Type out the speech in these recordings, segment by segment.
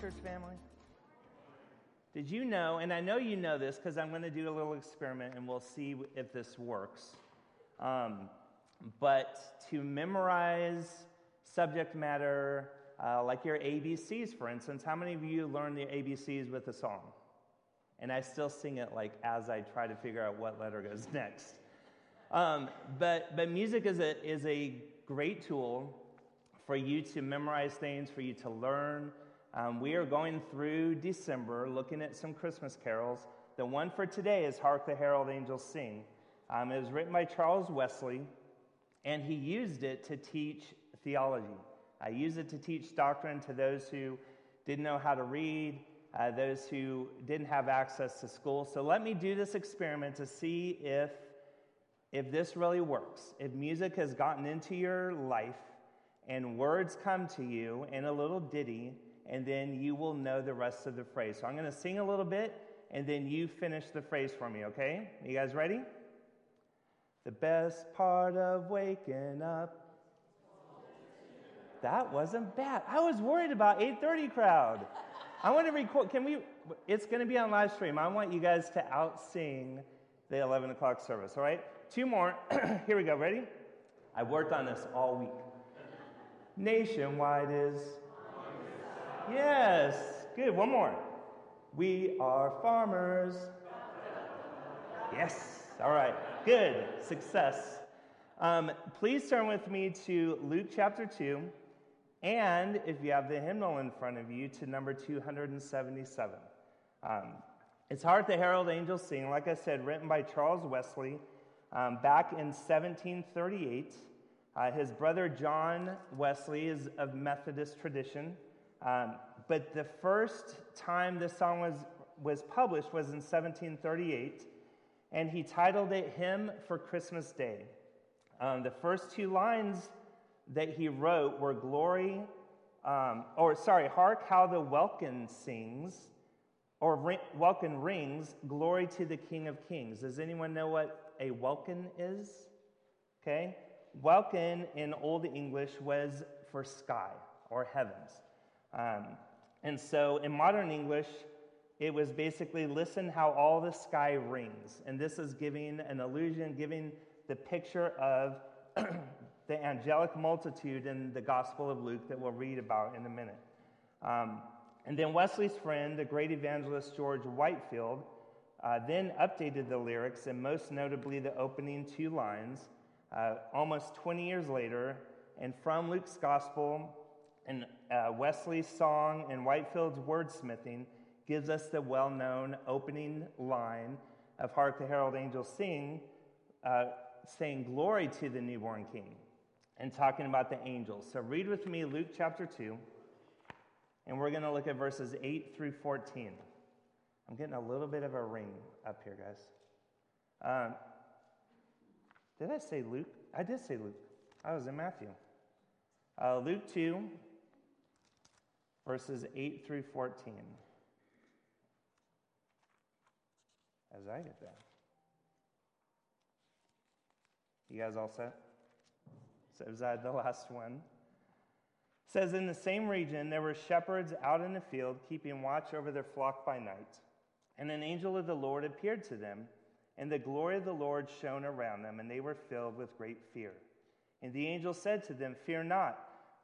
church family. Did you know, and I know you know this because I'm going to do a little experiment and we'll see if this works. Um, but to memorize subject matter, uh, like your ABCs, for instance, how many of you learn the ABCs with a song? And I still sing it like as I try to figure out what letter goes next. Um, but, but music is a, is a great tool for you to memorize things, for you to learn. Um, we are going through December looking at some Christmas carols. The one for today is Hark the Herald Angels Sing. Um, it was written by Charles Wesley, and he used it to teach theology. I used it to teach doctrine to those who didn't know how to read, uh, those who didn't have access to school. So let me do this experiment to see if, if this really works. If music has gotten into your life and words come to you in a little ditty, and then you will know the rest of the phrase. So I'm going to sing a little bit, and then you finish the phrase for me, okay? You guys ready? The best part of waking up. That wasn't bad. I was worried about 8:30 crowd. I want to record. Can we? It's going to be on live stream. I want you guys to out sing the 11 o'clock service. All right. Two more. Here we go. Ready? I worked on this all week. Nationwide is. Yes. Good. One more. We are farmers. Yes. All right. Good. Success. Um, please turn with me to Luke chapter 2. And if you have the hymnal in front of you, to number 277. Um, it's Hark the Herald Angels Sing, like I said, written by Charles Wesley um, back in 1738. Uh, his brother John Wesley is of Methodist tradition. Um, but the first time this song was, was published was in 1738, and he titled it Hymn for Christmas Day. Um, the first two lines that he wrote were Glory, um, or sorry, Hark how the welkin sings, or ring, welkin rings, Glory to the King of Kings. Does anyone know what a welkin is? Okay. Welkin in Old English was for sky or heavens. Um, and so in modern English, it was basically listen how all the sky rings. And this is giving an illusion, giving the picture of the angelic multitude in the Gospel of Luke that we'll read about in a minute. Um, and then Wesley's friend, the great evangelist George Whitefield, uh, then updated the lyrics, and most notably the opening two lines, uh, almost 20 years later. And from Luke's Gospel uh, Wesley's song and Whitefield's wordsmithing gives us the well known opening line of Hark the Herald Angels Sing, uh, saying, Glory to the newborn King and talking about the angels. So read with me Luke chapter 2, and we're going to look at verses 8 through 14. I'm getting a little bit of a ring up here, guys. Um, did I say Luke? I did say Luke. I was in Matthew. Uh, Luke 2, verses 8 through 14. As I get there. You guys all set? So says I the last one. says in the same region there were shepherds out in the field keeping watch over their flock by night. And an angel of the Lord appeared to them, and the glory of the Lord shone around them, and they were filled with great fear. And the angel said to them, Fear not,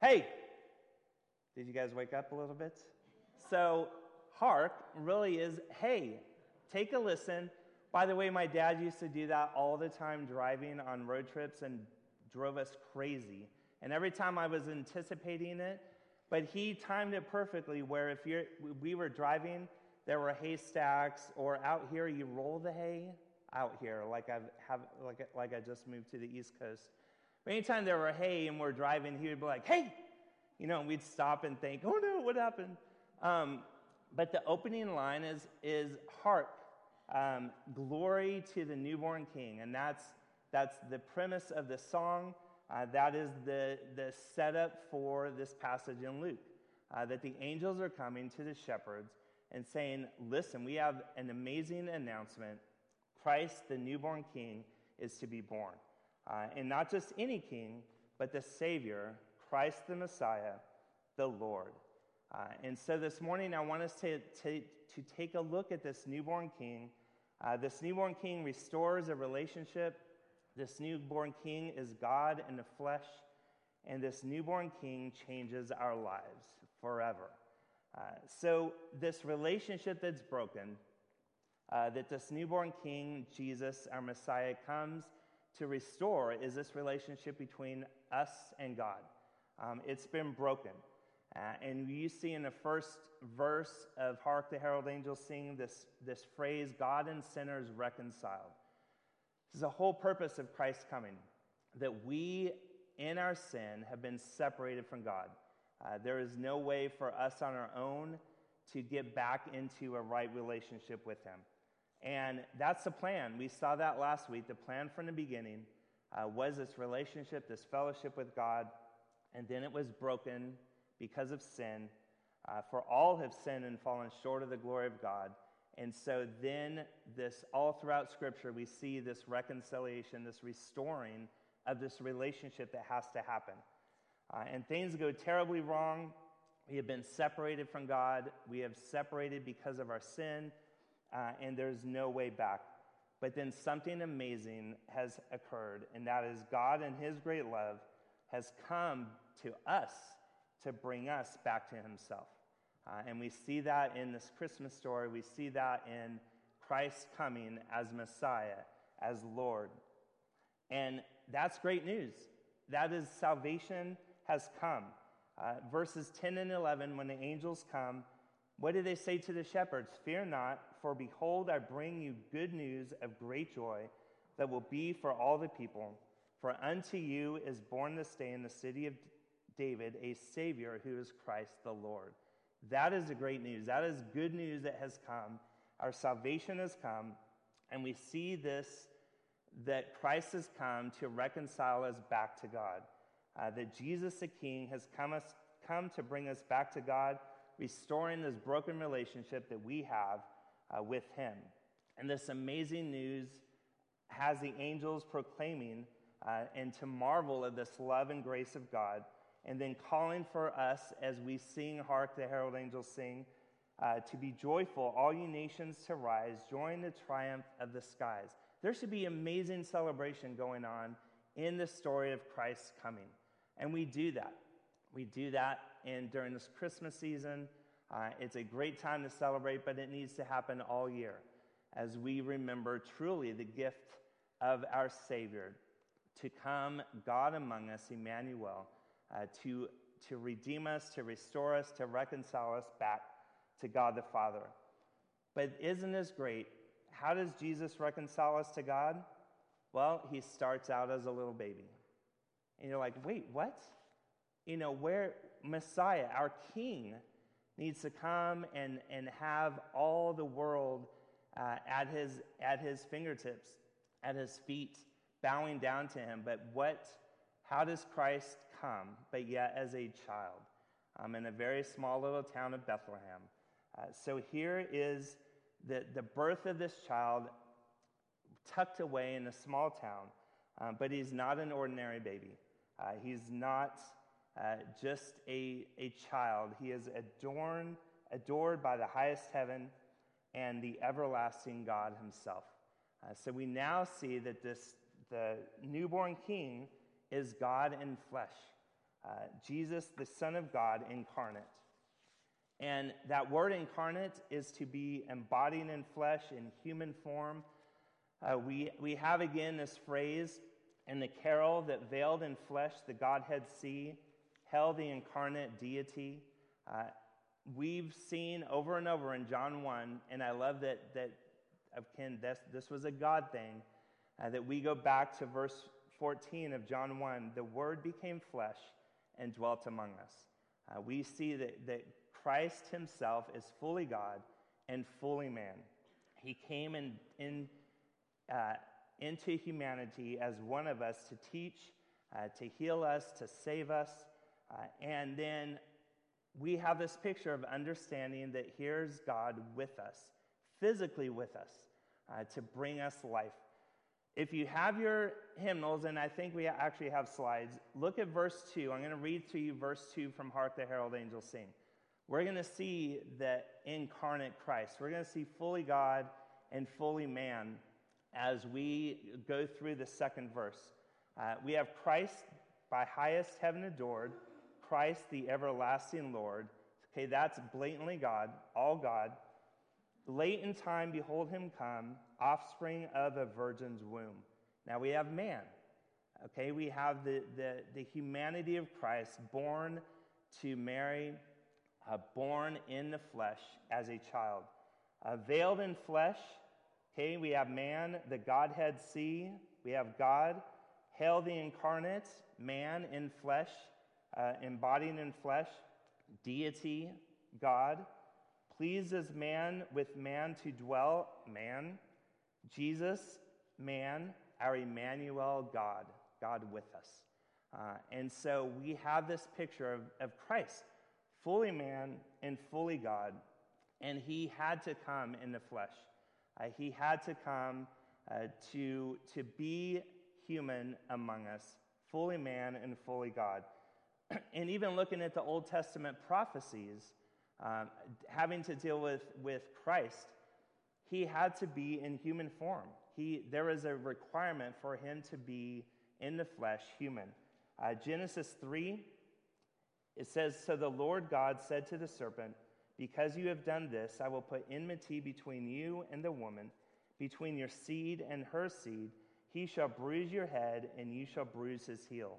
Hey, did you guys wake up a little bit? So, hark really is hey, take a listen by the way, my dad used to do that all the time driving on road trips and drove us crazy. And every time I was anticipating it, but he timed it perfectly where if you're, we were driving, there were haystacks, or out here you roll the hay out here, like I've have like like I just moved to the East Coast. Anytime there were hay and we're driving, he would be like, "Hey," you know, and we'd stop and think, "Oh no, what happened?" Um, but the opening line is, is hark, um, glory to the newborn king. And that's, that's the premise of the song. Uh, that is the, the setup for this passage in Luke. Uh, that the angels are coming to the shepherds and saying, Listen, we have an amazing announcement. Christ, the newborn king, is to be born. Uh, and not just any king, but the Savior, Christ the Messiah, the Lord. Uh, and so this morning, I want us to, to, to take a look at this newborn king. Uh, this newborn king restores a relationship. This newborn king is God in the flesh. And this newborn king changes our lives forever. Uh, so, this relationship that's broken, uh, that this newborn king, Jesus, our Messiah, comes to restore, is this relationship between us and God. Um, it's been broken. Uh, and you see in the first verse of Hark the Herald Angels Sing this, this phrase, God and sinners reconciled. This is the whole purpose of Christ's coming, that we in our sin have been separated from God. Uh, there is no way for us on our own to get back into a right relationship with Him. And that's the plan. We saw that last week. The plan from the beginning uh, was this relationship, this fellowship with God, and then it was broken because of sin. Uh, for all have sinned and fallen short of the glory of God. And so then, this all throughout Scripture, we see this reconciliation, this restoring of this relationship that has to happen. Uh, and things go terribly wrong. We have been separated from God. We have separated because of our sin, uh, and there's no way back. But then something amazing has occurred, and that is God, in His great love, has come to us to bring us back to Himself. Uh, and we see that in this Christmas story. We see that in Christ coming as Messiah, as Lord. And that's great news. That is salvation has come. Uh, verses 10 and 11, when the angels come, what do they say to the shepherds? Fear not, for behold, I bring you good news of great joy that will be for all the people. For unto you is born this day in the city of David a Savior who is Christ the Lord. That is the great news. That is good news that has come. Our salvation has come, and we see this that Christ has come to reconcile us back to God uh, that Jesus the King has come, us, come to bring us back to God, restoring this broken relationship that we have uh, with Him. And this amazing news has the angels proclaiming uh, and to marvel at this love and grace of God, and then calling for us as we sing, Hark the Herald Angels Sing, uh, to be joyful, all you nations to rise, join the triumph of the skies. There should be amazing celebration going on in the story of Christ's coming. And we do that. We do that and during this Christmas season. Uh, it's a great time to celebrate, but it needs to happen all year as we remember truly the gift of our Savior to come, God among us, Emmanuel, uh, to, to redeem us, to restore us, to reconcile us back to God the Father. But isn't this great? How does Jesus reconcile us to God? Well, he starts out as a little baby. And you're like, wait, what? You know, where Messiah, our King, needs to come and, and have all the world uh, at, his, at his fingertips, at his feet, bowing down to him. But what, how does Christ come, but yet as a child um, in a very small little town of Bethlehem? Uh, so here is the, the birth of this child tucked away in a small town, um, but he's not an ordinary baby. Uh, he's not uh, just a, a child, he is adorned, adored by the highest heaven and the everlasting God himself. Uh, so we now see that this, the newborn king is God in flesh, uh, Jesus, the Son of God incarnate. And that word incarnate is to be embodied in flesh in human form. Uh, we, we have again this phrase in the carol that veiled in flesh the Godhead see, held the incarnate deity. Uh, we've seen over and over in John 1, and I love that, that again, this, this was a God thing, uh, that we go back to verse 14 of John 1 the Word became flesh and dwelt among us. Uh, we see that, that Christ himself is fully God and fully man. He came in, in, uh, into humanity as one of us to teach, uh, to heal us, to save us. Uh, and then we have this picture of understanding that here's God with us, physically with us, uh, to bring us life. If you have your hymnals, and I think we actually have slides, look at verse 2. I'm going to read to you verse 2 from Hark the Herald Angels Sing. We're going to see the incarnate Christ. We're going to see fully God and fully man as we go through the second verse. Uh, we have Christ by highest heaven adored, Christ the everlasting Lord. Okay, that's blatantly God, all God. Late in time, behold him come, offspring of a virgin's womb. Now we have man. Okay, we have the, the, the humanity of Christ born to Mary, uh, born in the flesh as a child. Uh, veiled in flesh, okay, we have man, the Godhead see. We have God, hail the incarnate, man in flesh, uh, embodied in flesh, deity, God pleases man with man to dwell, man, Jesus, man, our Emmanuel, God, God with us. Uh, and so we have this picture of, of Christ, fully man and fully God, and he had to come in the flesh. Uh, he had to come uh, to, to be human among us, fully man and fully God. and even looking at the Old Testament prophecies, um, having to deal with, with Christ, he had to be in human form. He, there was a requirement for him to be in the flesh, human. Uh, Genesis 3, it says So the Lord God said to the serpent, Because you have done this, I will put enmity between you and the woman, between your seed and her seed. He shall bruise your head, and you shall bruise his heel.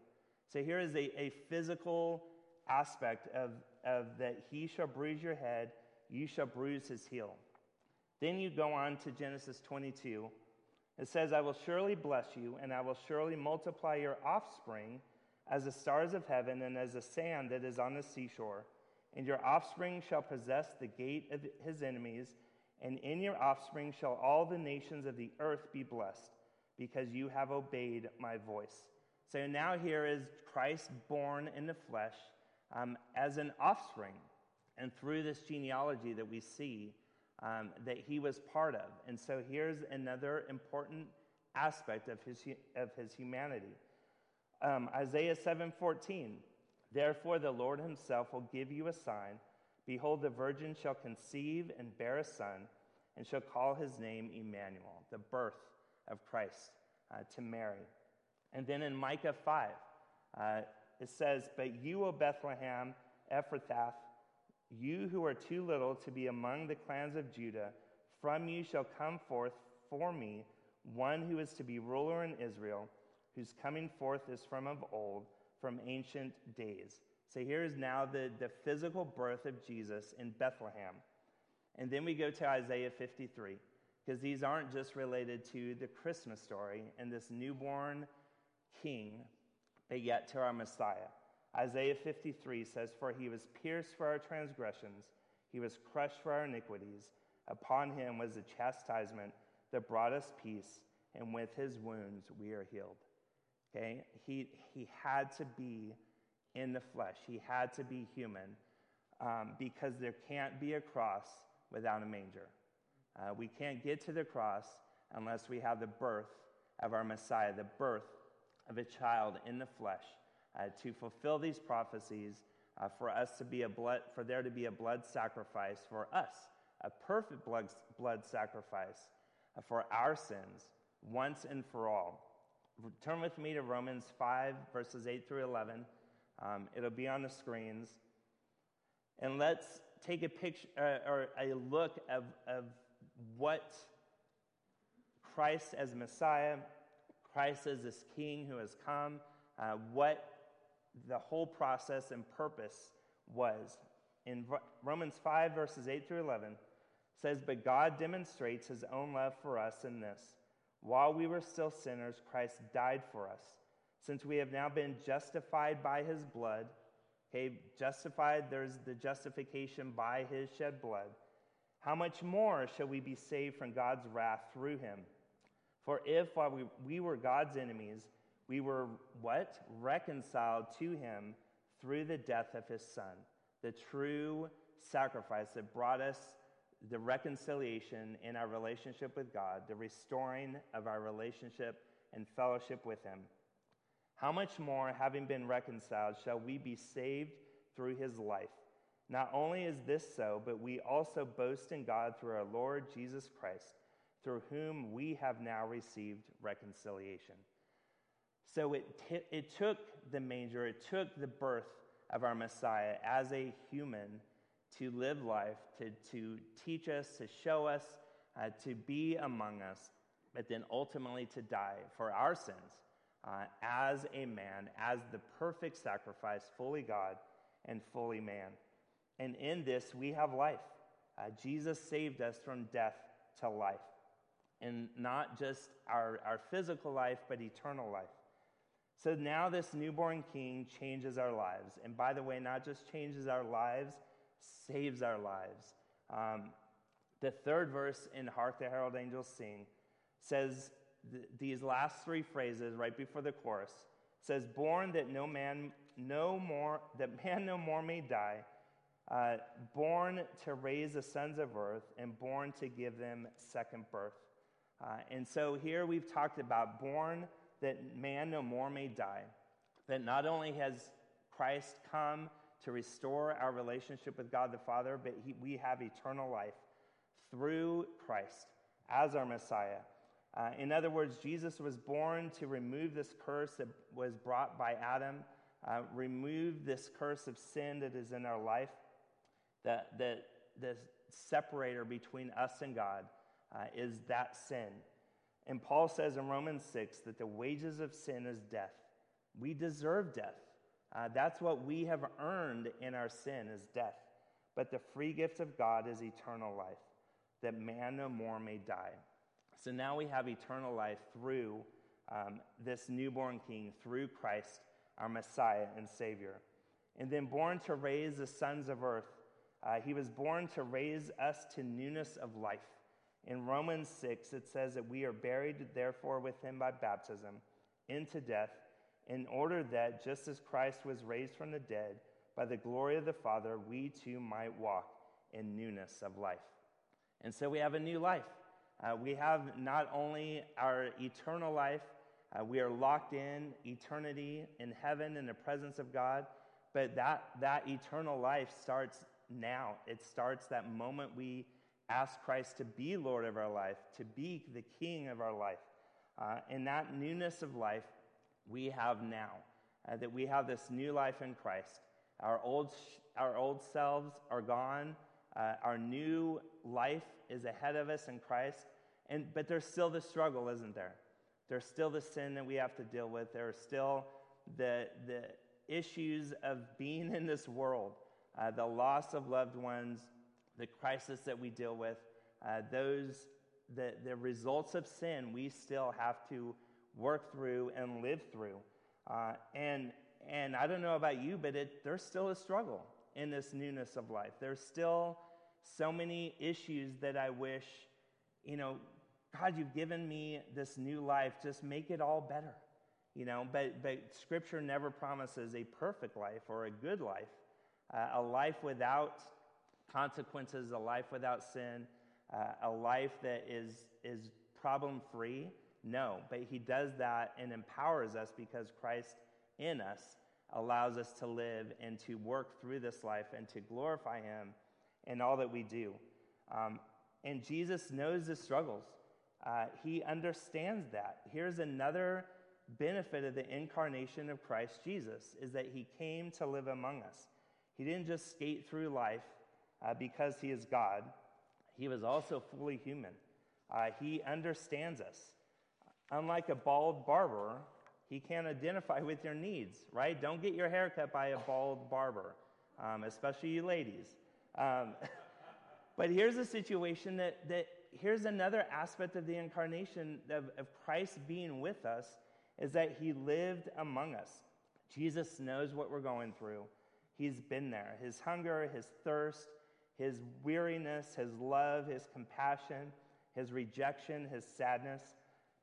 So here is a, a physical aspect of, of that he shall bruise your head, you shall bruise his heel. Then you go on to Genesis 22. It says, I will surely bless you, and I will surely multiply your offspring as the stars of heaven and as the sand that is on the seashore. And your offspring shall possess the gate of his enemies, and in your offspring shall all the nations of the earth be blessed, because you have obeyed my voice. So now here is Christ born in the flesh um, as an offspring. And through this genealogy that we see um, that he was part of. And so here's another important aspect of his, of his humanity. Um, Isaiah 7:14, Therefore the Lord himself will give you a sign. Behold, the virgin shall conceive and bear a son, and shall call his name Emmanuel, the birth of Christ uh, to Mary. And then in Micah 5, uh, it says, But you, O Bethlehem, Ephrathah, you who are too little to be among the clans of Judah, from you shall come forth for me one who is to be ruler in Israel, whose coming forth is from of old, from ancient days. So here is now the, the physical birth of Jesus in Bethlehem. And then we go to Isaiah 53, because these aren't just related to the Christmas story and this newborn king but yet to our Messiah. Isaiah 53 says, For he was pierced for our transgressions, he was crushed for our iniquities. Upon him was the chastisement that brought us peace, and with his wounds we are healed. Okay? He, he had to be in the flesh, he had to be human um, because there can't be a cross without a manger. Uh, we can't get to the cross unless we have the birth of our Messiah, the birth of a child in the flesh uh, to fulfill these prophecies uh, for us to be a blood for there to be a blood sacrifice for us a perfect blood, blood sacrifice uh, for our sins once and for all. Turn with me to romans 5 verses 8 through 11 um, it'll be on the screens. And let's take a picture uh, or a look of, of what christ as messiah Christ as this king who has come, uh, what the whole process and purpose was. In Romans 5, verses 8 through 11, says, But God demonstrates his own love for us in this. While we were still sinners, Christ died for us. Since we have now been justified by his blood, Okay, justified, there's the justification by his shed blood. How much more shall we be saved from God's wrath through him? For if while we, we were God's enemies, we were what? Reconciled to him through the death of his son, the true sacrifice that brought us the reconciliation in our relationship with God, the restoring of our relationship and fellowship with him. How much more, having been reconciled, shall we be saved through his life? Not only is this so, but we also boast in God through our Lord Jesus Christ, through whom we have now received reconciliation. So it, t- it took the manger, it took the birth of our Messiah as a human to live life, to, to teach us, to show us, uh, to be among us, but then ultimately to die for our sins uh, as a man, as the perfect sacrifice, fully God and fully man. And in this, we have life. Uh, Jesus saved us from death to life. And not just our, our physical life, but eternal life. So now this newborn king changes our lives. And by the way, not just changes our lives, saves our lives. Um, the third verse in Hark the Herald Angels Sing says, th- these last three phrases right before the chorus says, "Born that no man no more that man no more may die, uh, born to raise the sons of earth, and born to give them second birth." Uh, and so here we've talked about born that man no more may die. That not only has Christ come to restore our relationship with God the Father, but he, we have eternal life through Christ as our Messiah. Uh, in other words, Jesus was born to remove this curse that was brought by Adam, uh, remove this curse of sin that is in our life, that, that the separator between us and God uh, is that sin. And Paul says in Romans 6 that the wages of sin is death. We deserve death. Uh, that's what we have earned in our sin is death. But the free gift of God is eternal life, that man no more may die. So now we have eternal life through um, this newborn king, through Christ, our Messiah and Savior. And then born to raise the sons of earth, uh, he was born to raise us to newness of life. In Romans 6, it says that we are buried, therefore, with him by baptism into death, in order that, just as Christ was raised from the dead by the glory of the Father, we too might walk in newness of life. And so we have a new life. Uh, we have not only our eternal life, uh, we are locked in eternity in heaven in the presence of God, but that, that eternal life starts now. It starts that moment we ask Christ to be Lord of our life, to be the King of our life. Uh, and that newness of life we have now, uh, that we have this new life in Christ. Our old, our old selves are gone. Uh, our new life is ahead of us in Christ. And, but there's still the struggle, isn't there? There's still the sin that we have to deal with. There are still the, the issues of being in this world, uh, the loss of loved ones, the crisis that we deal with, uh, those, the, the results of sin we still have to work through and live through. Uh, and, and I don't know about you, but it, there's still a struggle in this newness of life. There's still so many issues that I wish, you know, God, you've given me this new life. Just make it all better. You know, but, but Scripture never promises a perfect life or a good life, uh, a life without consequences, a life without sin, uh, a life that is, is problem free. No, but He does that and empowers us because Christ in us allows us to live and to work through this life and to glorify Him in all that we do. Um, and Jesus knows the struggles. Uh, he understands that. Here's another benefit of the incarnation of Christ Jesus is that he came to live among us. He didn't just skate through life uh, because he is God, he was also fully human. Uh, he understands us. Unlike a bald barber, he can't identify with your needs, right? Don't get your hair cut by a bald barber, um, especially you ladies. Um, but here's a situation that, that here's another aspect of the incarnation of, of Christ being with us is that he lived among us. Jesus knows what we're going through. He's been there. His hunger, his thirst, his weariness, his love, his compassion, his rejection, his sadness.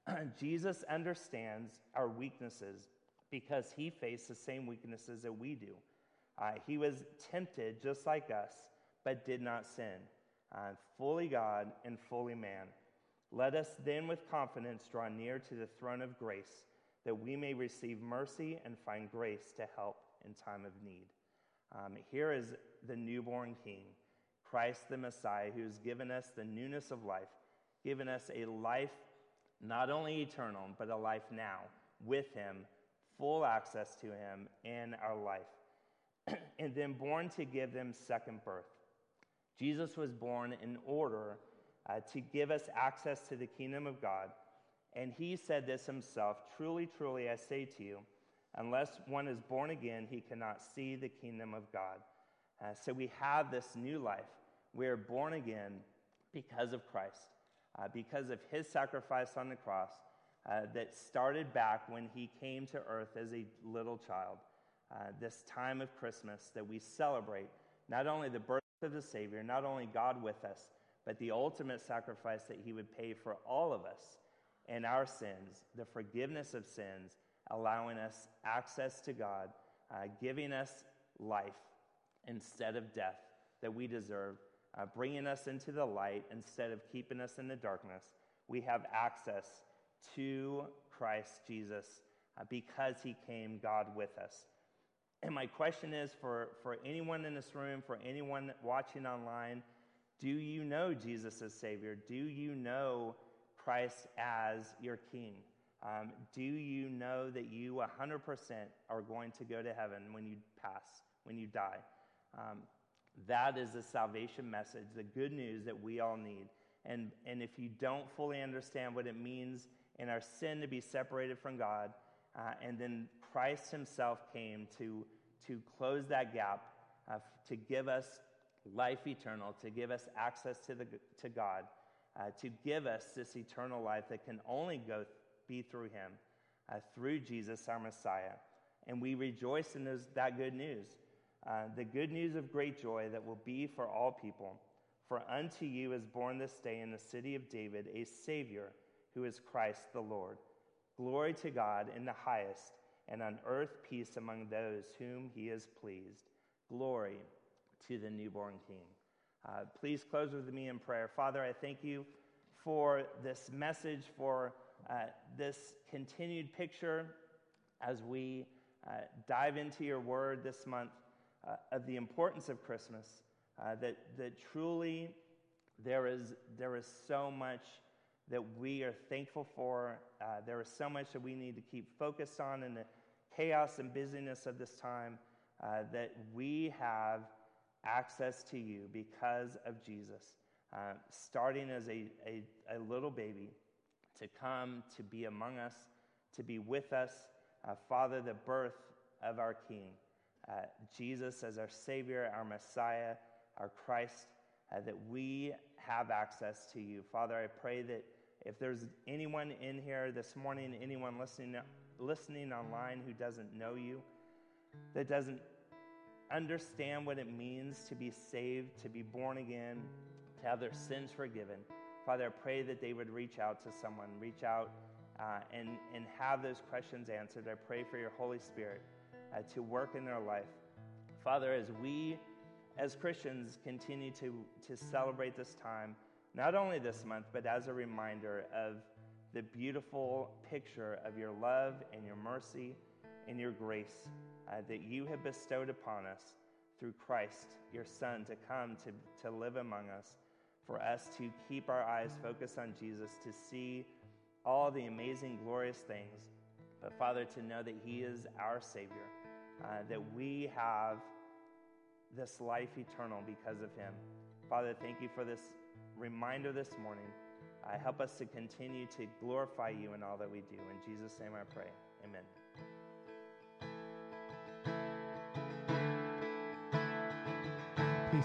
Jesus understands our weaknesses because he faced the same weaknesses that we do. Uh, he was tempted just like us, but did not sin. Uh, fully God and fully man. Let us then with confidence draw near to the throne of grace that we may receive mercy and find grace to help in time of need. Um, here is the newborn King, Christ the Messiah, who has given us the newness of life, given us a life not only eternal, but a life now with Him, full access to Him in our life, and then born to give them second birth. Jesus was born in order uh, to give us access to the kingdom of God. And he said this himself Truly, truly, I say to you, unless one is born again, he cannot see the kingdom of God. Uh, so we have this new life. We are born again because of Christ, uh, because of his sacrifice on the cross uh, that started back when he came to earth as a little child. Uh, this time of Christmas that we celebrate not only the birth of the Savior, not only God with us, but the ultimate sacrifice that he would pay for all of us and our sins, the forgiveness of sins, allowing us access to God, uh, giving us life instead of death that we deserve, uh, bringing us into the light instead of keeping us in the darkness. We have access to Christ Jesus uh, because he came, God with us. And my question is for, for anyone in this room, for anyone watching online, do you know Jesus as Savior? Do you know Christ as your King? Um, do you know that you 100% are going to go to heaven when you pass, when you die? Um, that is the salvation message, the good news that we all need. And, and if you don't fully understand what it means in our sin to be separated from God, uh, and then Christ Himself came to, to close that gap, uh, to give us life eternal, to give us access to, the, to God, uh, to give us this eternal life that can only go be through Him, uh, through Jesus, our Messiah. And we rejoice in those, that good news, uh, the good news of great joy that will be for all people. For unto you is born this day in the city of David a Savior who is Christ the Lord. Glory to God in the highest, and on earth peace among those whom He is pleased. Glory to the newborn King. Uh, please close with me in prayer. Father, I thank you for this message, for uh, this continued picture as we uh, dive into your word this month uh, of the importance of Christmas. Uh, that, that truly there is, there is so much that we are thankful for. Uh, there is so much that we need to keep focused on in the chaos and busyness of this time that we have access to you because of Jesus, uh, starting as a, a, a, little baby to come to be among us, to be with us. Uh, Father, the birth of our King, uh, Jesus as our Savior, our Messiah, our Christ, uh, that we have access to you. Father, I pray that if there's anyone in here this morning, anyone listening, listening online who doesn't know you, that doesn't understand what it means to be saved, to be born again, to have their sins forgiven. Father, I pray that they would reach out to someone, reach out uh, and, and have those questions answered. I pray for your Holy Spirit uh, to work in their life. Father, as we as Christians continue to, to celebrate this time, not only this month, but as a reminder of the beautiful picture of your love and your mercy and your grace uh, that you have bestowed upon us through Christ, your Son, to come to, to live among us, for us to keep our eyes focused on Jesus, to see all the amazing, glorious things, but Father, to know that He is our Savior, uh, that we have this life eternal because of Him. Father, thank you for this reminder this morning. Uh, help us to continue to glorify you in all that we do. In Jesus' name I pray. Amen.